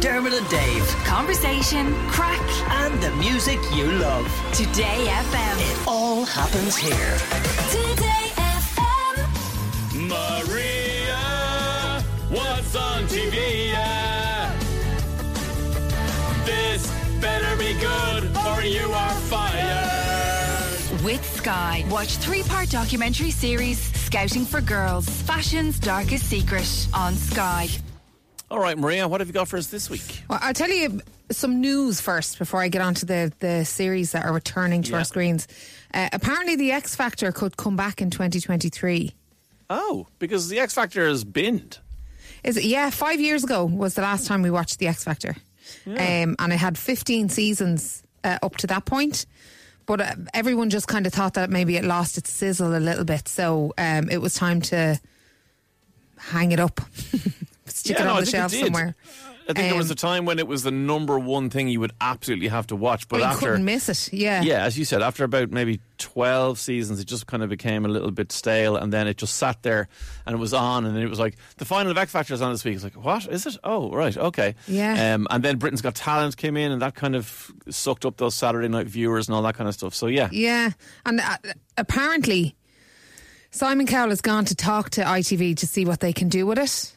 Dermot and Dave. Conversation, crack, And the music you love. Today FM. It all happens here. Today FM. Maria, what's on TV? This better be good or you are fired. With Sky. Watch three part documentary series Scouting for Girls Fashion's Darkest Secret on Sky. All right, Maria, what have you got for us this week? Well, I'll tell you some news first before I get on to the, the series that are returning to Yeah. our screens. Uh, apparently, the X Factor could come back in 2023. Oh, because the X Factor has binned. Is it? Yeah, five years ago was the last time we watched the X Factor, um, and it had 15 seasons uh, up to that point. But uh, everyone just kind of thought that maybe it lost its sizzle a little bit, so um, it was time to hang it up, stick Yeah, it no, on I the shelf somewhere. I think there was Um, a time when it was the number one thing you would absolutely have to watch, but after couldn't miss it. Yeah, yeah, as you said, after about maybe 12 seasons, it just kind of became a little bit stale, and then it just sat there and it was on, and then it was like, the final of X Factor is on this week. It's like, what is it? Oh, right, okay. Yeah. Um, and then Britain's Got Talent came in, and that kind of sucked up those Saturday night viewers and all that kind of stuff. So, yeah. Yeah, and uh, apparently Simon Cowell has gone to talk to ITV to see what they can do with it,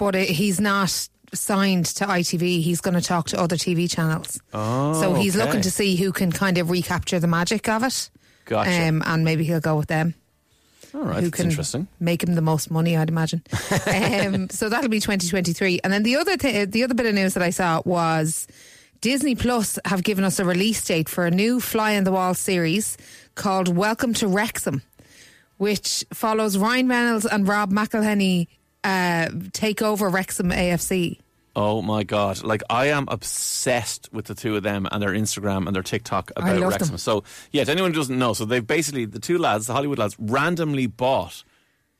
but it, he's not signed to ITV. He's going to talk to other TV channels. Oh, so he's okay. looking to see who can kind of recapture the magic of it. Gotcha. Um, and maybe he'll go with them. all right, who that's can interesting. make him the most money, I'd imagine. um, so that'll be 2023. And then the other th- the other bit of news that I saw was Disney Plus have given us a release date for a new fly on the wall series called Welcome to Wrexham, which follows Ryan Reynolds and Rob McElhenney uh, take over Wrexham AFC. Oh my god! Like I am obsessed with the two of them and their Instagram and their TikTok about Wrexham. them. So yeah, to anyone who doesn't know, so they've basically the two lads, the Hollywood lads, randomly bought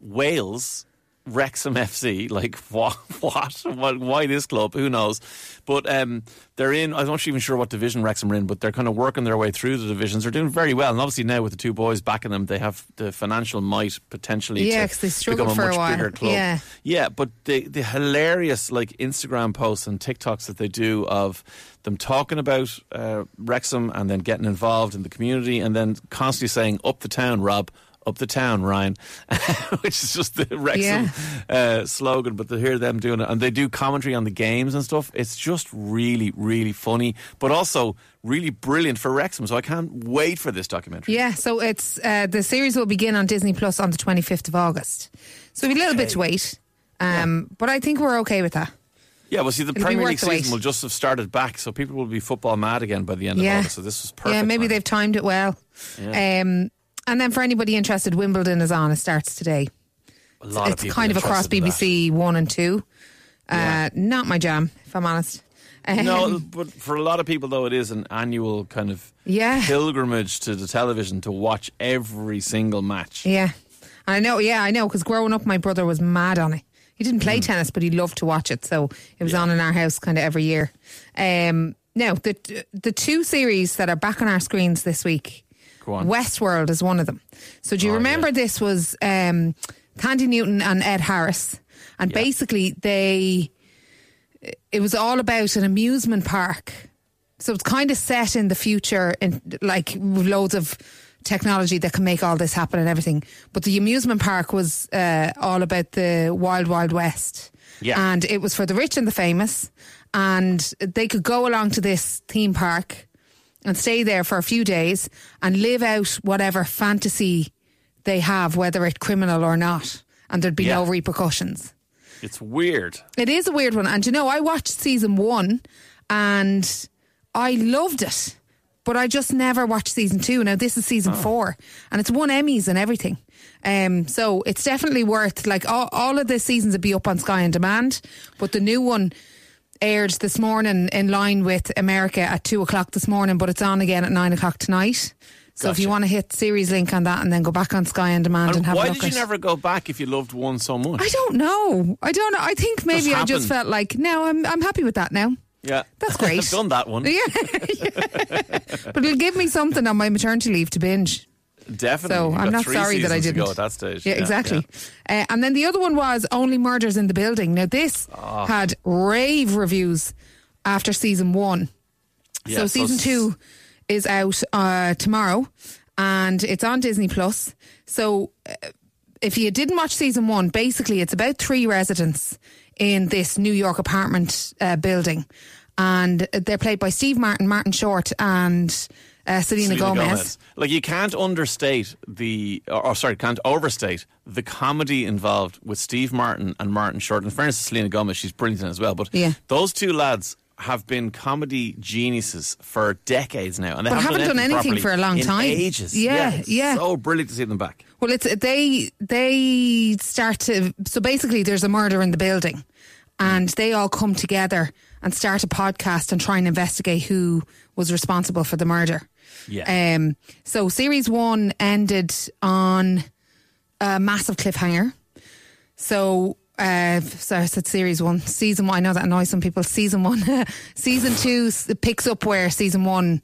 Wales Wrexham FC. Like what? What? what why this club? Who knows? But um, they're in. I'm not even sure what division Wrexham are in, but they're kind of working their way through the divisions. They're doing very well, and obviously now with the two boys backing them, they have the financial might potentially Yeah, to 'cause they struggled become a for a much while. bigger club. Yeah. Yeah, but the the hilarious like Instagram posts and TikToks that they do of them talking about uh, Wrexham and then getting involved in the community and then constantly saying "up the town, Rob." Up the town, Ryan, which is just the Wrexham uh, slogan. But to hear them doing it, and they do commentary on the games and stuff, it's just really, really funny, but also really brilliant for Wrexham. So I can't wait for this documentary. Yeah, so it's uh, the series will begin on Disney Plus on the 25th of August. So we've a little bit to wait. Um, But I think we're okay with that. Yeah, well, see, the It'll Premier League season will just have started back, so people will be football mad again by the end Yeah. of August. So this was perfect. Yeah, maybe timing. they've timed it well. Yeah. Um, and then for anybody interested, Wimbledon is on. It starts today. a lot of it's people kind of across in that. BBC One and Two. Uh, Not my jam, if I'm honest. Um, No, but for a lot of people, though, it is an annual kind of Yeah. pilgrimage to the television to watch every single match. Yeah. And I know, yeah, I know, because growing up, my brother was mad on it. He didn't play tennis, but he loved to watch it. So it was on in our house kind of every year. Um, now, the, the two series that are back on our screens this week, Go on. Westworld is one of them. So do you Oh, remember yeah. this was um, Thandie Newton and Ed Harris? And Yeah. basically, they it was all about an amusement park. So it's kind of set in the future, in like with loads of technology that can make all this happen and everything. But the amusement park was uh, all about the wild, wild west. Yeah. And it was for the rich and the famous. And they could go along to this theme park and stay there for a few days and live out whatever fantasy they have, whether it's criminal or not. And there'd be no repercussions. It's weird. It is a weird one. And you know, I watched season one and I loved it. But I just never watched season two. Now this is season four, and it's won Emmys and everything. Um, so it's definitely worth like all, all of the seasons will be up on Sky on Demand, but the new one aired this morning in line with America at two o'clock this morning, but it's on again at nine o'clock tonight. So if you want to hit series link on that and then go back on Sky on Demand and, And have a why look did you at never go back if you loved one so much? I don't know. I don't know. I think maybe I just felt like, no, I'm I'm happy with that now. yeah, That's great. I've done that one. Yeah. but it'll give me something on my maternity leave to binge. Definitely. So I'm not sorry that I didn't. go at that stage. Yeah, Yeah, exactly. Uh, and then the other one was Only Murders in the Building. Now this Ah. had rave reviews after season one. Yeah, so so season s- two is out uh, tomorrow, and it's on Disney Plus. So uh, if you didn't watch season one, basically it's about three residents in this New York apartment uh, building, and they're played by Steve Martin, Martin Short, and uh, Selena, Selena Gomez. Like you can't understate the, or, or sorry, can't overstate the comedy involved with Steve Martin and Martin Short. In fairness to Selena Gomez, she's brilliant as well. But Yeah. those two lads have been comedy geniuses for decades now, and they But haven't, haven't done anything for a long time. Ages, Yeah, it's yeah. So brilliant to see them back. Well, it's they they start to so basically there's a murder in the building, and they all come together and start a podcast and try and investigate who was responsible for the murder. Yeah. Um. So series one ended on a massive cliffhanger. So. Uh, so I said series one, season one. I know that annoys some people. Season one, season two picks up where season one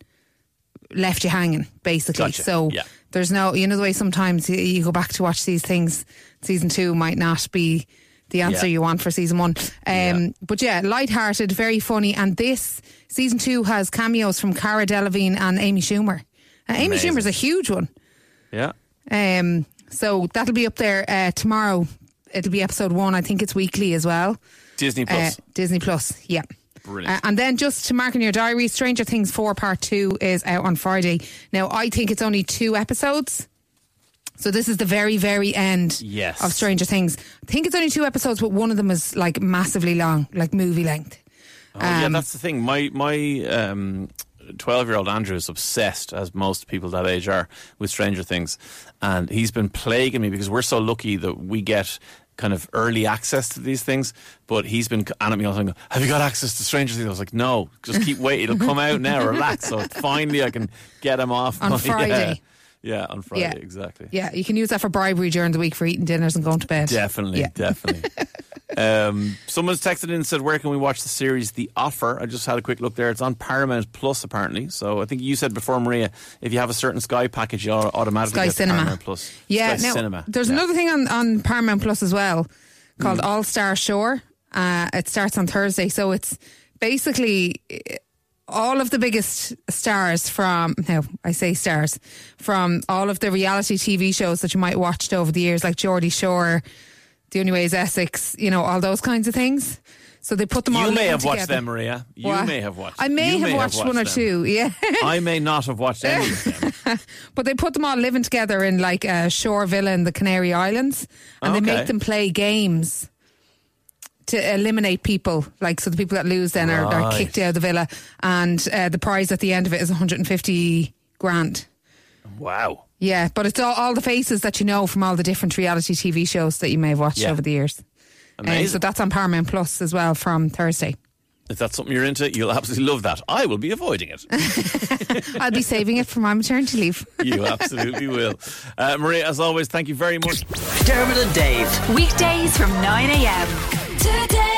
left you hanging, basically. Gotcha. So Yeah. there's no, you know, the way sometimes you, you go back to watch these things, season two might not be the answer Yeah. you want for season one. Um, Yeah. But yeah, light-hearted, very funny. And this season two has cameos from Cara Delevingne and Amy Schumer. Uh, Amy Amazing. Schumer's a huge one. Yeah. Um, so that'll be up there uh, tomorrow. It'll be episode one. I think it's weekly as well. Disney Uh, Plus. Disney Plus, yeah. Brilliant. Uh, and then just to mark in your diary, Stranger Things 4 Part 2 is out on Friday. Now, I think it's only two episodes. So this is the very, very end Yes. of Stranger Things. I think it's only two episodes, but one of them is like massively long, like movie length. Oh, yeah, Um, that's the thing. My my um, twelve-year-old Andrew is obsessed, as most people that age are, with Stranger Things, and he's been plaguing me because we're so lucky that we get kind of early access to these things. But he's been at me all the time. going, Have you got access to Stranger Things? I was like, No, just keep waiting. It'll come out now. Relax. So finally, I can get him off On my- Friday. Yeah, yeah on Friday, Yeah. exactly. Yeah, you can use that for bribery during the week for eating dinners and going to bed. Definitely, Yeah. definitely. um, someone's texted in and said, "Where can we watch the series The Offer?" I just had a quick look there. It's on Paramount Plus, apparently. So I think you said before, Maria, if you have a certain Sky package, you au- automatically Sky get Cinema. Paramount Plus. Yeah, Sky now Cinema. there's yeah. another thing on, on Paramount Plus as well called Mm. All Star Shore. Uh, it starts on Thursday, so it's basically all of the biggest stars from now I say stars from all of the reality TV shows that you might have watched over the years, like Geordie Shore, The Only Way Is Essex, you know, all those kinds of things. So they put them all. You may have watched them, Maria. You What? may have watched. I may you have watched, one or two. Yeah. I may not have watched any of them. But they put them all living together in like a shore villa in the Canary Islands, and they make them play games to eliminate people. Like so, the people that lose then are, are kicked out of the villa, and uh, the prize at the end of it is 150 grand. Wow. Yeah, but it's all, all the faces that you know from all the different reality TV shows that you may have watched Yeah. over the years. Um, Amazing. so that's on Paramount Plus as well from Thursday. If that's something you're into, you'll absolutely love that. I will be avoiding it. I'll be saving it for my maternity leave. you absolutely will. Uh, Maria, as always, thank you very much. Dermot and Dave. Weekdays from 9 a.m. Today.